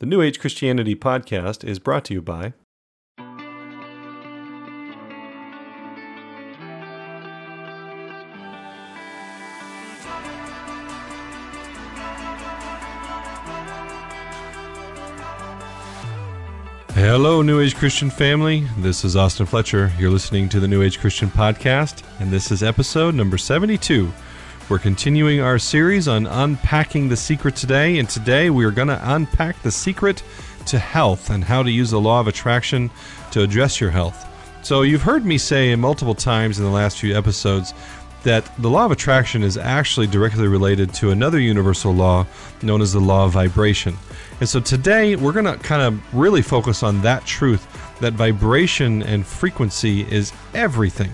The New Age Christianity podcast is brought to you by Hello, New Age Christian family. This is Austin Fletcher. You're listening to the New Age Christian podcast, and this is episode number 72. We're continuing our series on unpacking the secret today, and today we are going to unpack the secret to health and how to use the law of attraction to address your health. So, you've heard me say multiple times in the last few episodes that the law of attraction is actually directly related to another universal law known as the law of vibration. And so today we're going to kind of really focus on that truth that vibration and frequency is everything.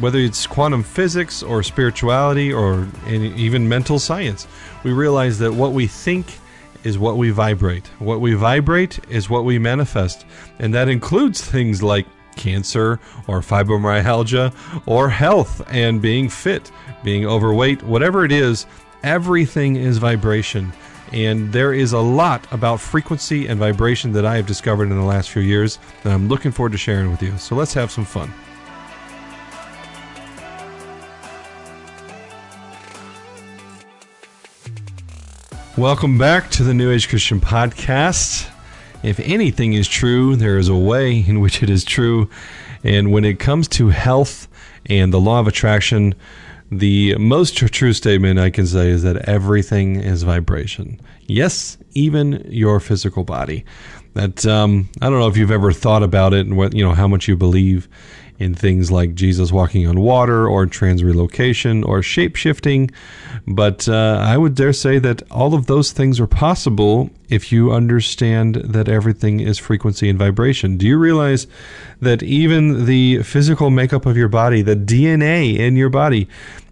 Whether it's quantum physics or spirituality or even mental science, we realize that what we think is what we vibrate. What we vibrate is what we manifest. And that includes things like cancer or fibromyalgia or health and being fit, being overweight, whatever it is, everything is vibration. And there is a lot about frequency and vibration that I have discovered in the last few years that I'm looking forward to sharing with you. So let's have some fun. Welcome back to the New Age Christian Podcast. If anything is true, there is a way in which it is true. And when it comes to health and the law of attraction, the most true statement I can say is that everything is vibration. Yes, even your physical body. That um, I don't know if you've ever thought about it and what you know how much you believe in things like Jesus walking on water or trans relocation or shape shifting. But uh, I would dare say that all of those things are possible if you understand that everything is frequency and vibration. Do you realize that even the physical makeup of your body, the DNA in your body,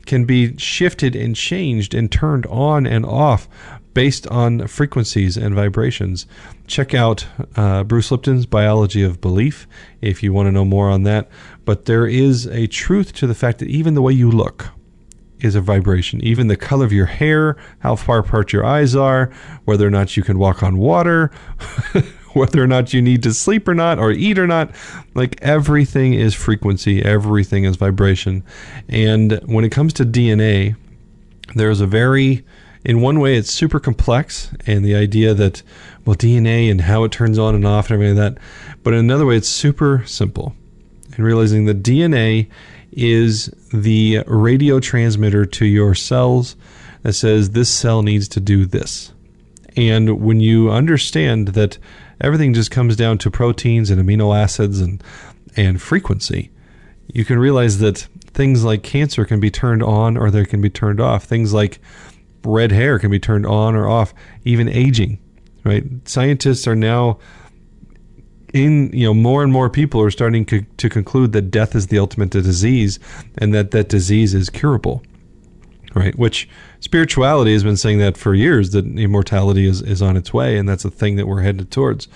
can be shifted and changed and turned on and off based on frequencies and vibrations. Check out uh, Bruce Lipton's Biology of Belief if you want to know more on that. But there is a truth to the fact that even the way you look is a vibration. Even the color of your hair, how far apart your eyes are, whether or not you can walk on water, whether or not you need to sleep or not, or eat or not. Like everything is frequency, everything is vibration. And when it comes to DNA, there's a very in one way it's super complex and the idea that well DNA and how it turns on and off and everything like that. But in another way it's super simple. And realizing that DNA is the radio transmitter to your cells that says this cell needs to do this. And when you understand that everything just comes down to proteins and amino acids and and frequency, you can realize that things like cancer can be turned on or they can be turned off. Things like red hair can be turned on or off, even aging, right? Scientists are now in, you know, more and more people are starting co- to conclude that death is the ultimate disease and that that disease is curable, right? Which spirituality has been saying that for years that immortality is, is on its way and that's a thing that we're headed towards.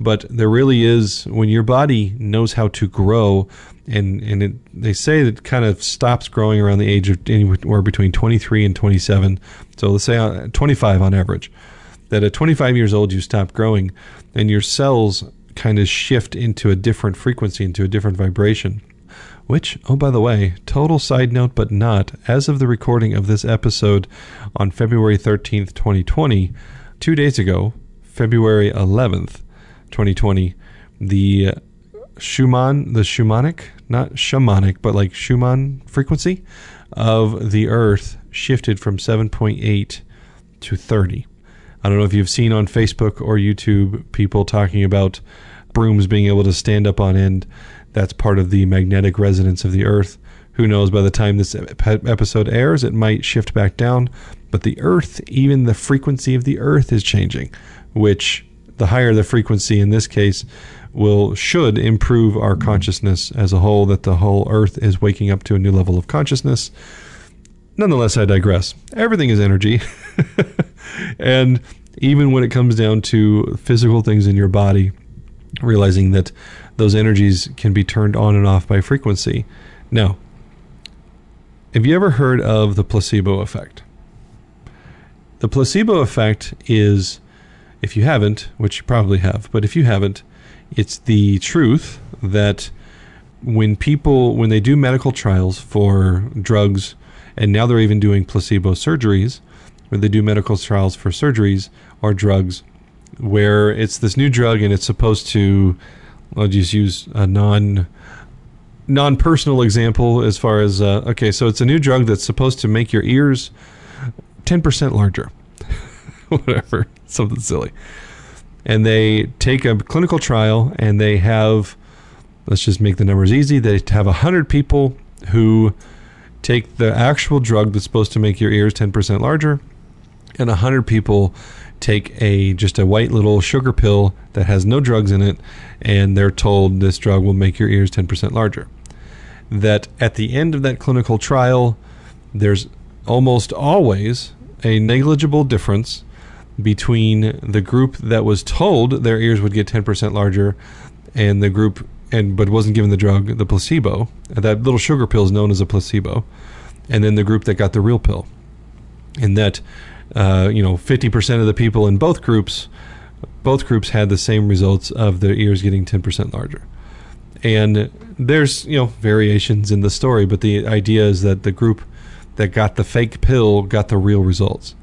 But there really is, when your body knows how to grow, and and it, they say it kind of stops growing around the age of anywhere between 23 and 27. So let's say uh, 25 on average. That at 25 years old you stop growing, and your cells kind of shift into a different frequency, into a different vibration. Which, oh, by the way, total side note, but not, as of the recording of this episode on February 13th, 2020, two days ago, February 11th, 2020, the Schumann, the Schumanic, not shamanic, but like Schumann frequency of the Earth shifted from 7.8 to 30. I don't know if you've seen on Facebook or YouTube people talking about brooms being able to stand up on end. That's part of the magnetic resonance of the Earth. Who knows, by the time this episode airs, it might shift back down. But the Earth, even the frequency of the Earth is changing, which the higher the frequency in this case, will should improve our consciousness as a whole that the whole earth is waking up to a new level of consciousness. Nonetheless i digress. Everything is energy. And even when it comes down to physical things in your body realizing that those energies can be turned on and off by frequency. Now have you ever heard of the placebo effect? The placebo effect is if you haven't, which you probably have, but if you haven't, it's the truth that when people when they do medical trials for drugs and now they're even doing placebo surgeries where they do medical trials for surgeries or drugs where it's this new drug and it's supposed to I'll just use a non non-personal example as far as uh, okay so it's a new drug that's supposed to make your ears 10% larger. Whatever something silly and they take a clinical trial and they have let's just make the numbers easy they have 100 people who take the actual drug that's supposed to make your ears 10% larger and 100 people take a just a white little sugar pill that has no drugs in it and they're told this drug will make your ears 10% larger. That at the end of that clinical trial there's almost always a negligible difference between the group that was told their ears would get 10% larger and the group and but wasn't given the drug the placebo. That little sugar pill is known as a placebo. And then the group that got the real pill. And that uh, you know 50% of the people in both groups both groups had the same results of their ears getting 10% larger. And there's you know variations in the story but the idea is that the group that got the fake pill got the real results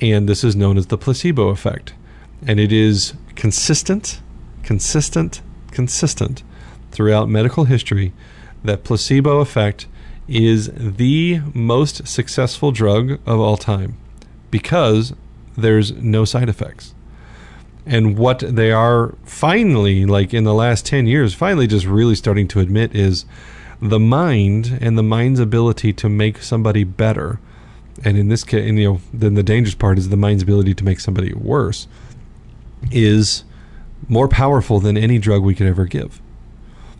and this is known as the placebo effect. And it is consistent, consistent, consistent throughout medical history that placebo effect is the most successful drug of all time because there's no side effects. And what they are finally, like in the last 10 years, finally just really starting to admit is the mind and the mind's ability to make somebody better and in this case, and, you know, then the dangerous part is the mind's ability to make somebody worse is more powerful than any drug we could ever give.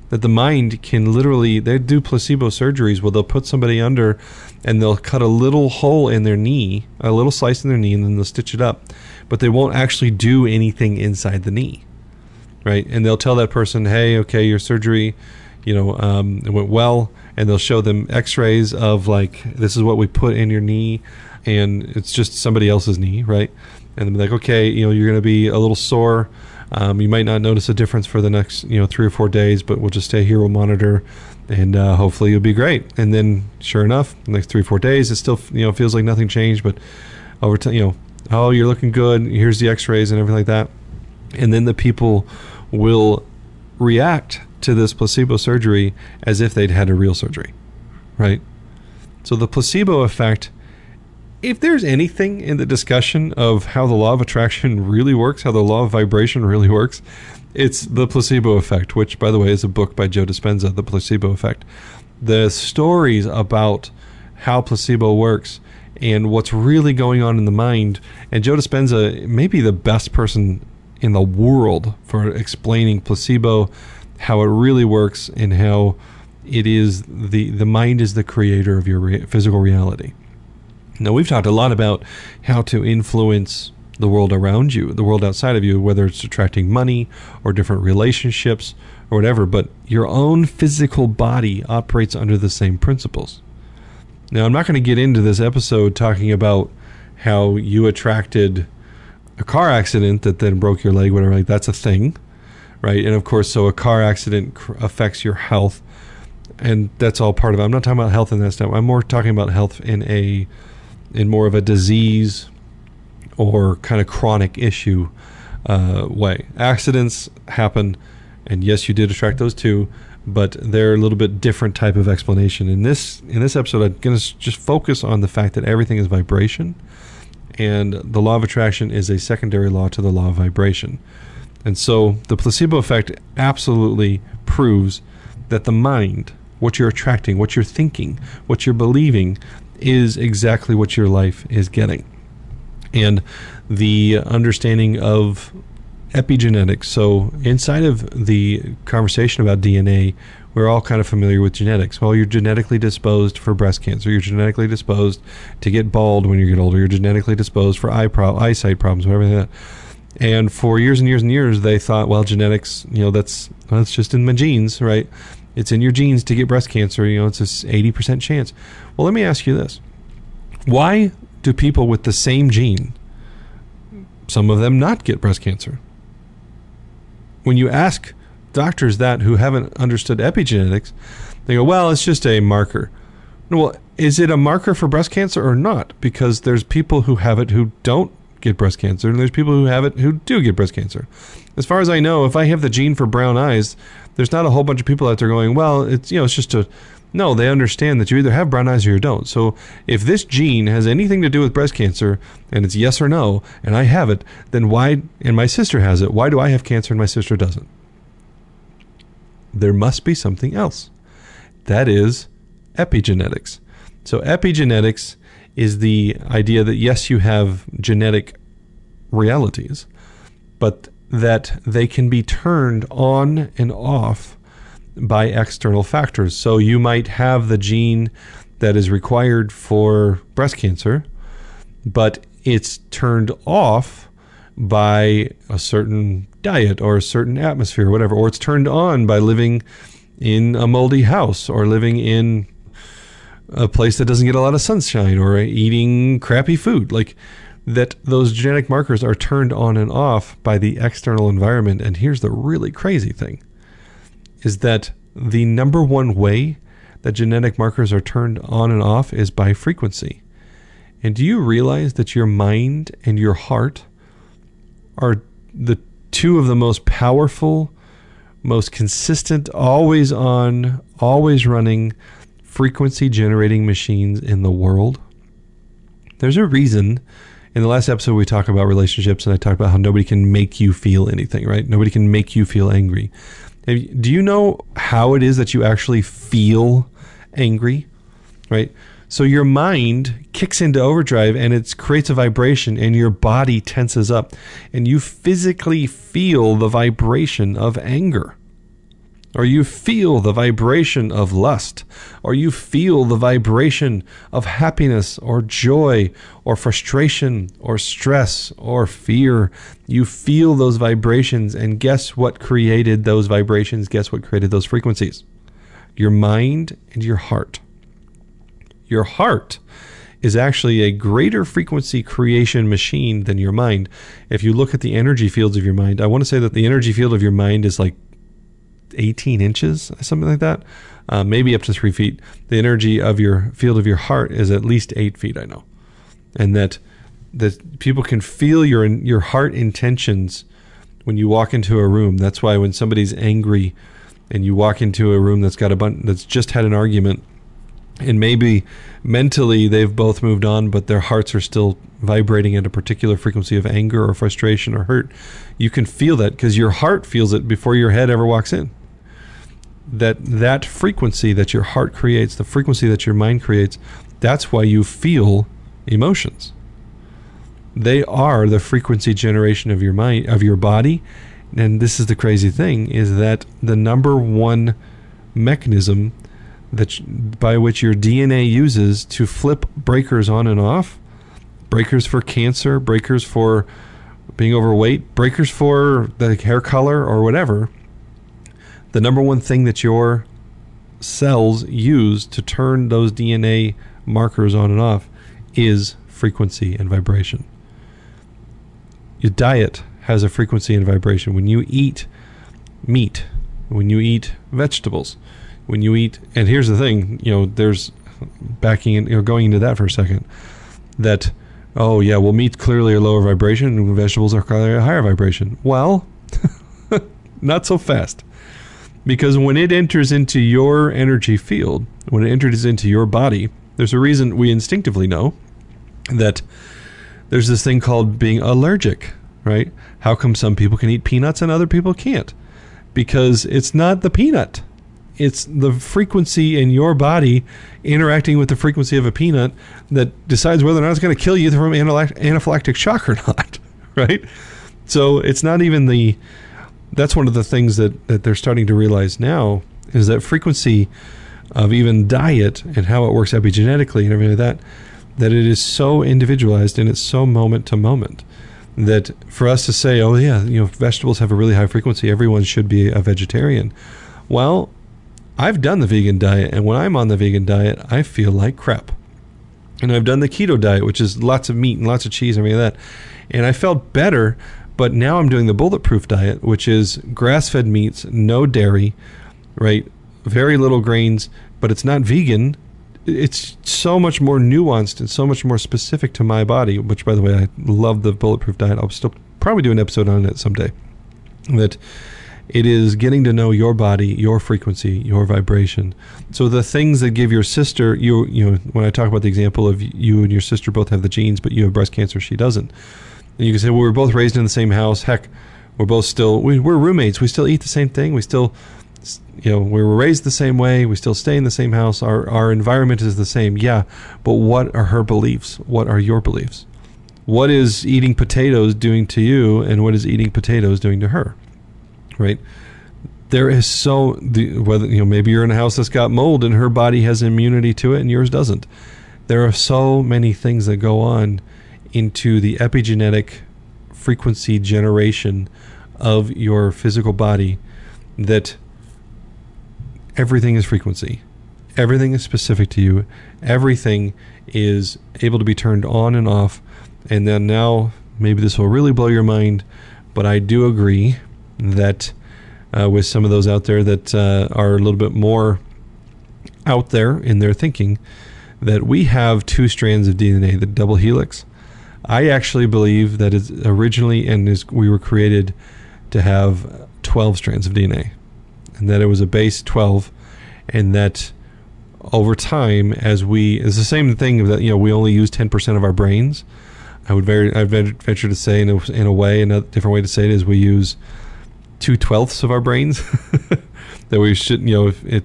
That the mind can literally, they do placebo surgeries where they'll put somebody under and they'll cut a little hole in their knee, a little slice in their knee, and then they'll stitch it up. But they won't actually do anything inside the knee, right? And they'll tell that person, hey, okay, your surgery, you know, um, it went well and they'll show them x-rays of like this is what we put in your knee and it's just somebody else's knee right? And they'll be like okay you know you're going to be a little sore. Um, you might not notice a difference for the next you know three or four days but we'll just stay here we'll monitor and uh, hopefully you'll be great. And then sure enough the next three or four days it still you know feels like nothing changed but over time you know oh you're looking good. Here's the x-rays and everything like that. And then the people will react to this placebo surgery as if they'd had a real surgery, right? So the placebo effect, if there's anything in the discussion of how the law of attraction really works, how the law of vibration really works, it's the placebo effect, which, by the way, is a book by Joe Dispenza, The Placebo Effect. The stories about how placebo works and what's really going on in the mind. And Joe Dispenza may be the best person in the world for explaining placebo how it really works and how it is the the mind is the creator of your re- physical reality. Now we've talked a lot about how to influence the world around you, the world outside of you, whether it's attracting money or different relationships or whatever, but your own physical body operates under the same principles. Now, I'm not going to get into this episode talking about how you attracted a car accident that then broke your leg, whatever, like that's a thing right? And of course, so a car accident cr- affects your health, and that's all part of it. I'm not talking about health in that stuff. I'm more talking about health in a in more of a disease or kind of chronic issue uh, way. Accidents happen, and yes, you did attract those too, but they're a little bit different type of explanation. In this in this episode, I'm going to just focus on the fact that everything is vibration, and the law of attraction is a secondary law to the law of vibration. And so the placebo effect absolutely proves that the mind, what you're attracting, what you're thinking, what you're believing, is exactly what your life is getting. And the understanding of epigenetics. So, inside of the conversation about DNA, we're all kind of familiar with genetics. Well, you're genetically disposed for breast cancer. You're genetically disposed to get bald when you get older. You're genetically disposed for eye pro- eyesight problems, whatever that. And for years and years and years, they thought, well, genetics, you know, that's that's just in my genes, right? It's in your genes to get breast cancer. You know, it's a eighty percent chance. Well, let me ask you this: Why do people with the same gene some of them not get breast cancer? When you ask doctors that who haven't understood epigenetics, they go, well, it's just a marker. Well, is it a marker for breast cancer or not? Because there's people who have it who don't get breast cancer, and there's people who have it who do get breast cancer. As far as I know, if I have the gene for brown eyes, there's not a whole bunch of people out there going, well, it's you know, it's just a no, they understand that you either have brown eyes or you don't. So if this gene has anything to do with breast cancer and it's yes or no, and I have it, then why, and my sister has it, why do I have cancer and my sister doesn't? There must be something else. That is epigenetics. So epigenetics is the idea that yes, you have genetic realities, but that they can be turned on and off by external factors. So you might have the gene that is required for breast cancer, but it's turned off by a certain diet or a certain atmosphere or whatever, or it's turned on by living in a moldy house or living in a place that doesn't get a lot of sunshine or eating crappy food. Like that, those genetic markers are turned on and off by the external environment. And here's the really crazy thing is that the number one way that genetic markers are turned on and off is by frequency. And do you realize that your mind and your heart are the two of the most powerful, most consistent, always on, always running frequency generating machines in the world? There's a reason in the last episode we talk about relationships and I talk about how nobody can make you feel anything, right? Nobody can make you feel angry. Do you know how it is that you actually feel angry? Right? So your mind kicks into overdrive and it creates a vibration and your body tenses up and you physically feel the vibration of anger or you feel the vibration of lust, or you feel the vibration of happiness or joy or frustration or stress or fear. You feel those vibrations, and guess what created those vibrations? Guess what created those frequencies? Your mind and your heart. Your heart is actually a greater frequency creation machine than your mind. If you look at the energy fields of your mind, I want to say that the energy field of your mind is like 18 inches, something like that, uh, maybe up to three feet. The energy of your field of your heart is at least eight feet. I know, and that that people can feel your your heart intentions when you walk into a room. That's why when somebody's angry and you walk into a room that's got a bunch that's just had an argument and maybe mentally they've both moved on but their hearts are still vibrating at a particular frequency of anger or frustration or hurt you can feel that because your heart feels it before your head ever walks in. That that frequency that your heart creates the frequency that your mind creates that's why you feel emotions. They are the frequency generation of your mind of your body and this is the crazy thing is that the number one mechanism that by which your DNA uses to flip breakers on and off, breakers for cancer, breakers for being overweight, breakers for the hair color or whatever. The number one thing that your cells use to turn those DNA markers on and off is frequency and vibration. Your diet has a frequency and vibration. When you eat meat, when you eat vegetables, when you eat, and here's the thing, you know, there's backing in, you know, going into that for a second, that, oh yeah, well, meat's clearly a lower vibration and vegetables are clearly a higher vibration. Well, not so fast. Because when it enters into your energy field, when it enters into your body, there's a reason we instinctively know that there's this thing called being allergic, right? How come some people can eat peanuts and other people can't? Because it's not the peanut it's the frequency in your body interacting with the frequency of a peanut that decides whether or not it's going to kill you from anaphylactic shock or not, right? So it's not even the. That's one of the things that, that they're starting to realize now is that frequency of even diet and how it works epigenetically and everything like that, that it is so individualized and it's so moment to moment that for us to say, oh yeah, you know, vegetables have a really high frequency, everyone should be a vegetarian. Well, I've done the vegan diet, and when I'm on the vegan diet, I feel like crap. And I've done the keto diet, which is lots of meat and lots of cheese and everything like that. and I felt better. But now I'm doing the bulletproof diet, which is grass-fed meats, no dairy, right? Very little grains, but it's not vegan. It's so much more nuanced and so much more specific to my body. Which, by the way, I love the bulletproof diet. I'll still probably do an episode on it someday. That it is getting to know your body, your frequency, your vibration. So the things that give your sister, you you know, when I talk about the example of you and your sister both have the genes, but you have breast cancer, she doesn't. And you can say, well, we're both raised in the same house. Heck, we're both still we, we're roommates. We still eat the same thing. We still, you know, we were raised the same way. We still stay in the same house. Our our environment is the same. Yeah, but what are her beliefs? What are your beliefs? What is eating potatoes doing to you, and what is eating potatoes doing to her? Right there is so the, whether you know maybe you're in a house that's got mold and her body has immunity to it and yours doesn't. There are so many things that go on into the epigenetic frequency generation of your physical body that everything is frequency. Everything is specific to you. Everything is able to be turned on and off. And then now, maybe this will really blow your mind, but I do agree that uh, with some of those out there that uh, are a little bit more out there in their thinking, that we have two strands of DNA, the double helix. I actually believe that it's originally and is we were created to have 12 strands of DNA, and that it was a base 12, and that over time, as we, it's the same thing that you know we only use 10% of our brains. I would very, I venture to say in a, in a way, another different way to say it is we use two twelfths of our brains. That we should, you know, if it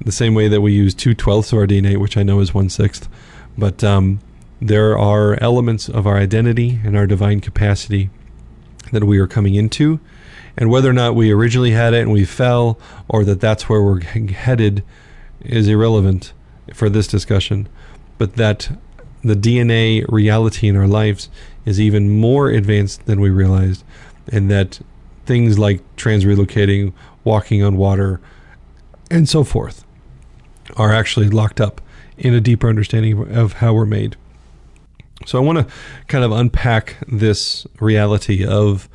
the same way that we use two twelfths of our DNA, which I know is one sixth, but um, there are elements of our identity and our divine capacity that we are coming into, and whether or not we originally had it and we fell, or that that's where we're headed, is irrelevant for this discussion. But that the DNA reality in our lives is even more advanced than we realized, and that things like trans relocating, walking on water, and so forth are actually locked up in a deeper understanding of how we're made. So I want to kind of unpack this reality of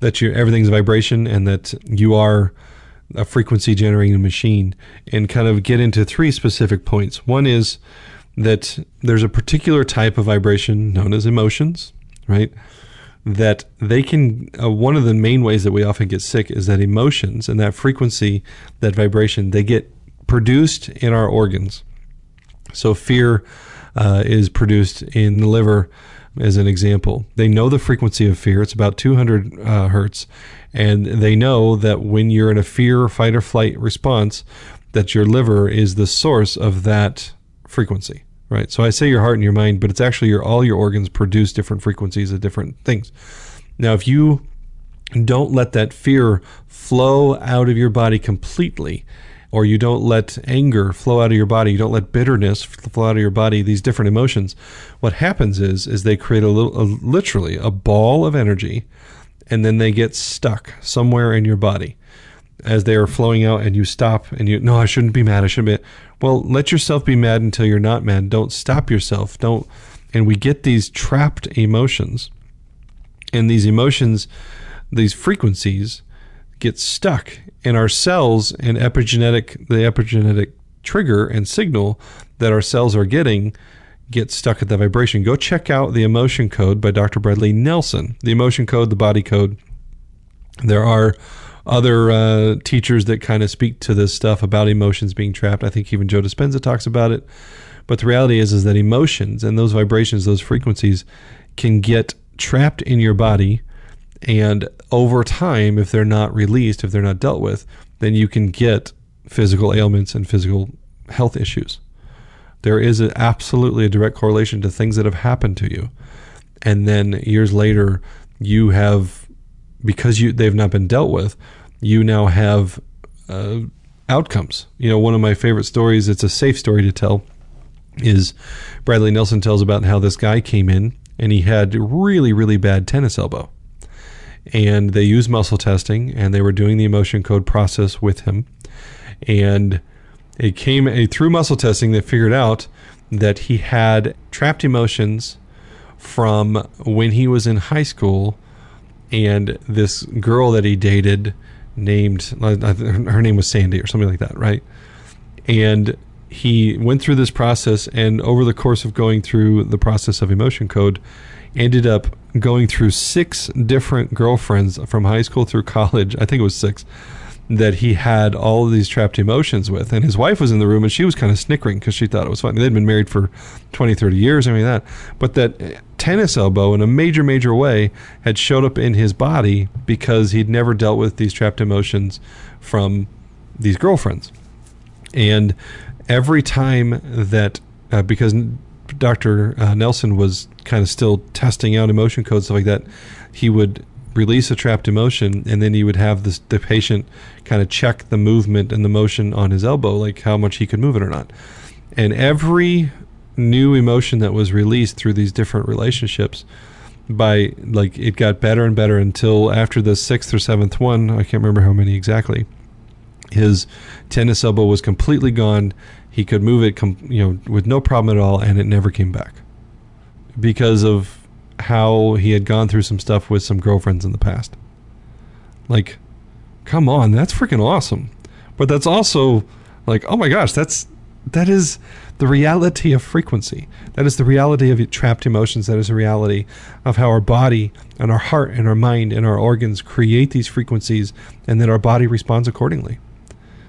that you everything's vibration and that you are a frequency generating machine and kind of get into three specific points. One is that there's a particular type of vibration known as emotions, right? That they can uh, one of the main ways that we often get sick is that emotions and that frequency that vibration they get produced in our organs. So fear uh, is produced in the liver as an example. They know the frequency of fear. It's about 200 uh, hertz. And they know that when you're in a fear fight or flight response that your liver is the source of that frequency right? So I say your heart and your mind, but it's actually your all your organs produce different frequencies of different things. Now, if you don't let that fear flow out of your body completely, or you don't let anger flow out of your body, you don't let bitterness flow out of your body, these different emotions, what happens is is they create a little, a, literally a ball of energy, and then they get stuck somewhere in your body as they are flowing out, and you stop and you no, I shouldn't be mad. I shouldn't be. Well, let yourself be mad until you're not mad. Don't stop yourself. Don't. And we get these trapped emotions. And these emotions, these frequencies get stuck in our cells and epigenetic, the epigenetic trigger and signal that our cells are getting get stuck at the vibration. Go check out the emotion code by Dr. Bradley Nelson. The emotion code, the body code. There are other uh, teachers that kind of speak to this stuff about emotions being trapped. I think even Joe Dispenza talks about it. But the reality is, is that emotions and those vibrations, those frequencies, can get trapped in your body, and over time, if they're not released, if they're not dealt with, then you can get physical ailments and physical health issues. There is a, absolutely a direct correlation to things that have happened to you, and then years later, you have because you they've not been dealt with, you now have uh, outcomes. You know, one of my favorite stories. It's a safe story to tell. Is Bradley Nelson tells about how this guy came in and he had really really bad tennis elbow, and they used muscle testing and they were doing the emotion code process with him, and it came through muscle testing. They figured out that he had trapped emotions from when he was in high school and this girl that he dated named her name was Sandy or something like that, right? And he went through this process and over the course of going through the process of emotion code ended up going through six different girlfriends from high school through college. I think it was six that he had all of these trapped emotions with. And his wife was in the room and she was kind of snickering because she thought it was funny. They'd been married for 20, 30 years, I mean that. But that tennis elbow in a major, major way had showed up in his body because he'd never dealt with these trapped emotions from these girlfriends. And every time that, uh, because Dr. Uh, Nelson was kind of still testing out emotion codes, stuff like that, he would release a trapped emotion, and then you would have this, the patient kind of check the movement and the motion on his elbow, like how much he could move it or not. And every new emotion that was released through these different relationships, by like it got better and better until after the sixth or seventh one, I can't remember how many exactly. His tennis elbow was completely gone. He could move it, com- you know, with no problem at all, and it never came back because of how he had gone through some stuff with some girlfriends in the past. Like, come on, that's freaking awesome. But that's also like, oh my gosh, that's that is the reality of frequency. That is the reality of trapped emotions. That is the reality of how our body and our heart and our mind and our organs create these frequencies and then our body responds accordingly.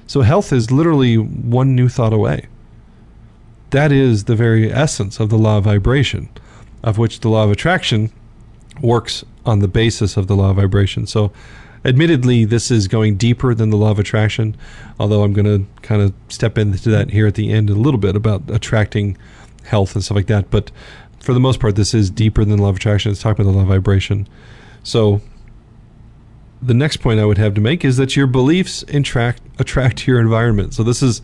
So health is literally one new thought away. That is the very essence of the law of vibration of which the law of attraction works on the basis of the law of vibration. So, admittedly, this is going deeper than the law of attraction, although I'm going to kind of step into that here at the end a little bit about attracting health and stuff like that. But for the most part, this is deeper than the law of attraction. It's talking about the law of vibration. So, the next point I would have to make is that your beliefs attract attract your environment. So this is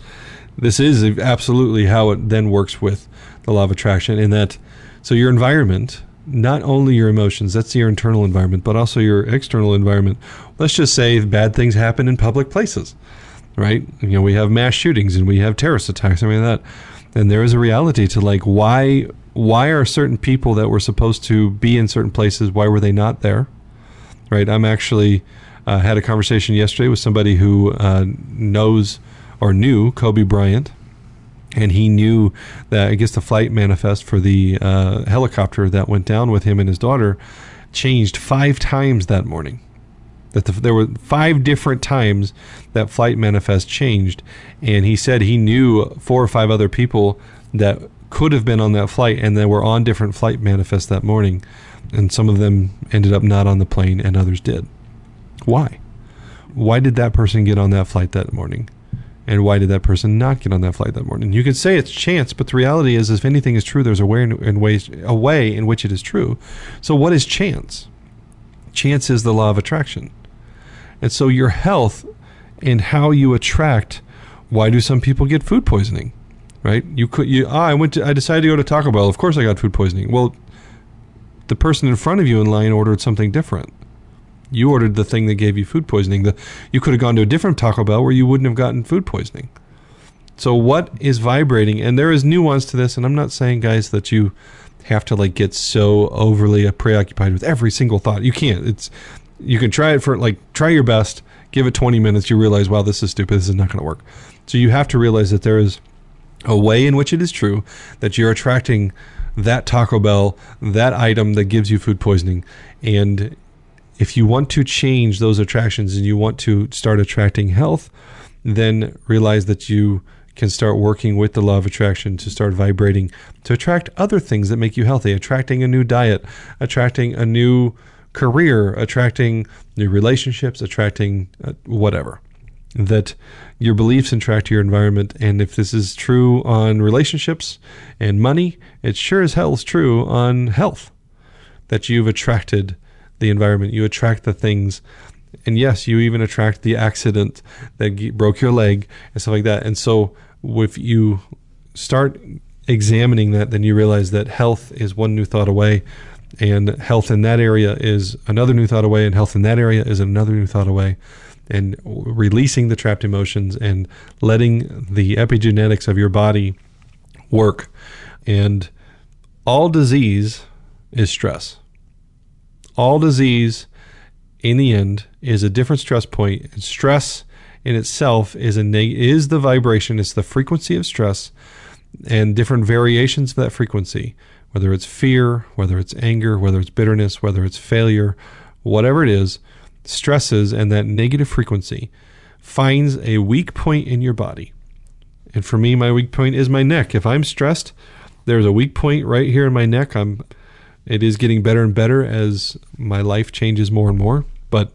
this is absolutely how it then works with the law of attraction in that so your environment, not only your emotions, that's your internal environment, but also your external environment. Let's just say bad things happen in public places, right? You know, we have mass shootings and we have terrorist attacks. I mean that, and there is a reality to like why why are certain people that were supposed to be in certain places why were they not there, right? I'm actually uh, had a conversation yesterday with somebody who uh, knows or knew Kobe Bryant and he knew that I guess the flight manifest for the uh, helicopter that went down with him and his daughter changed five times that morning. That the, there were five different times that flight manifest changed, and he said he knew four or five other people that could have been on that flight and they were on different flight manifests that morning, and some of them ended up not on the plane and others did. Why? Why did that person get on that flight that morning? And why did that person not get on that flight that morning? You could say it's chance, but the reality is, if anything is true, there's a way in, ways a way in which it is true. So, what is chance? Chance is the law of attraction, and so your health and how you attract. Why do some people get food poisoning? Right? You could you. Ah, I went to. I decided to go to Taco Bell. Of course, I got food poisoning. Well, the person in front of you in line ordered something different you ordered the thing that gave you food poisoning. The, you could have gone to a different Taco Bell where you wouldn't have gotten food poisoning. So what is vibrating? And there is nuance to this, and I'm not saying, guys, that you have to like get so overly preoccupied with every single thought. You can't. It's you can try it for like try your best. Give it 20 minutes. You realize, wow, this is stupid. This is not going to work. So you have to realize that there is a way in which it is true that you're attracting that Taco Bell, that item that gives you food poisoning, and if you want to change those attractions and you want to start attracting health, then realize that you can start working with the law of attraction to start vibrating to attract other things that make you healthy, attracting a new diet, attracting a new career, attracting new relationships, attracting uh, whatever. That your beliefs attract your environment. And if this is true on relationships and money, it sure as hell is true on health. That you've attracted the environment. You attract the things, and yes, you even attract the accident that broke your leg and stuff like that. And so, if you start examining that, then you realize that health is one new thought away, and health in that area is another new thought away, and health in that area is another new thought away. And releasing the trapped emotions and letting the epigenetics of your body work. And all disease is stress. All disease, in the end, is a different stress point. And stress in itself is a neg- is the vibration. It's the frequency of stress, and different variations of that frequency. Whether it's fear, whether it's anger, whether it's bitterness, whether it's failure, whatever it is, stresses and that negative frequency finds a weak point in your body. And for me, my weak point is my neck. If I'm stressed, there's a weak point right here in my neck. I'm it is getting better and better as my life changes more and more, but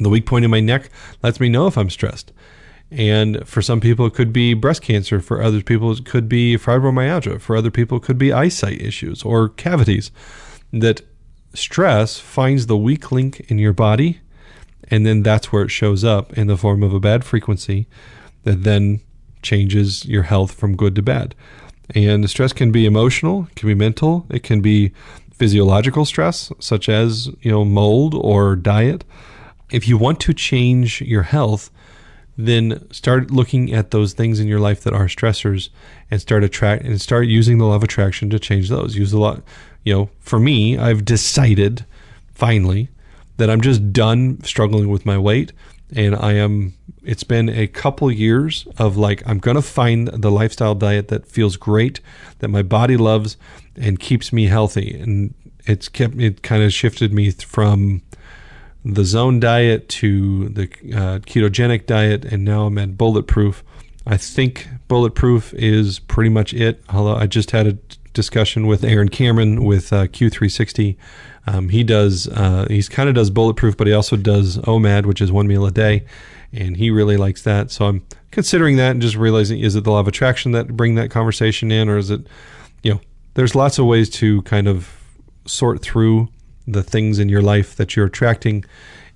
the weak point in my neck lets me know if I'm stressed. And for some people, it could be breast cancer. For other people, it could be fibromyalgia. For other people, it could be eyesight issues or cavities. That stress finds the weak link in your body, and then that's where it shows up in the form of a bad frequency that then changes your health from good to bad. And the stress can be emotional, it can be mental, it can be physiological stress, such as you know mold or diet. If you want to change your health, then start looking at those things in your life that are stressors and start attract and start using the law of attraction to change those. Use the law, you know, for me, I've decided finally that I'm just done struggling with my weight and I am it's been a couple years of like I'm going to find the lifestyle diet that feels great that my body loves and keeps me healthy. And it's kept it kind of shifted me from the zone diet to the uh, ketogenic diet and now I'm at bulletproof. I think bulletproof is pretty much it. Although I just had a discussion with Aaron Cameron with uh, Q360 um, he does uh, he's kind of does bulletproof, but he also does OMAD, which is one meal a day, and he really likes that. So I'm considering that and just realizing is it the law of attraction that bring that conversation in, or is it you know there's lots of ways to kind of sort through the things in your life that you're attracting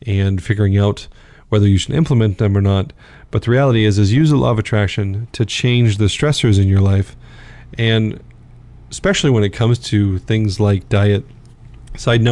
and figuring out whether you should implement them or not. But the reality is, is use the law of attraction to change the stressors in your life, and especially when it comes to things like diet. Side note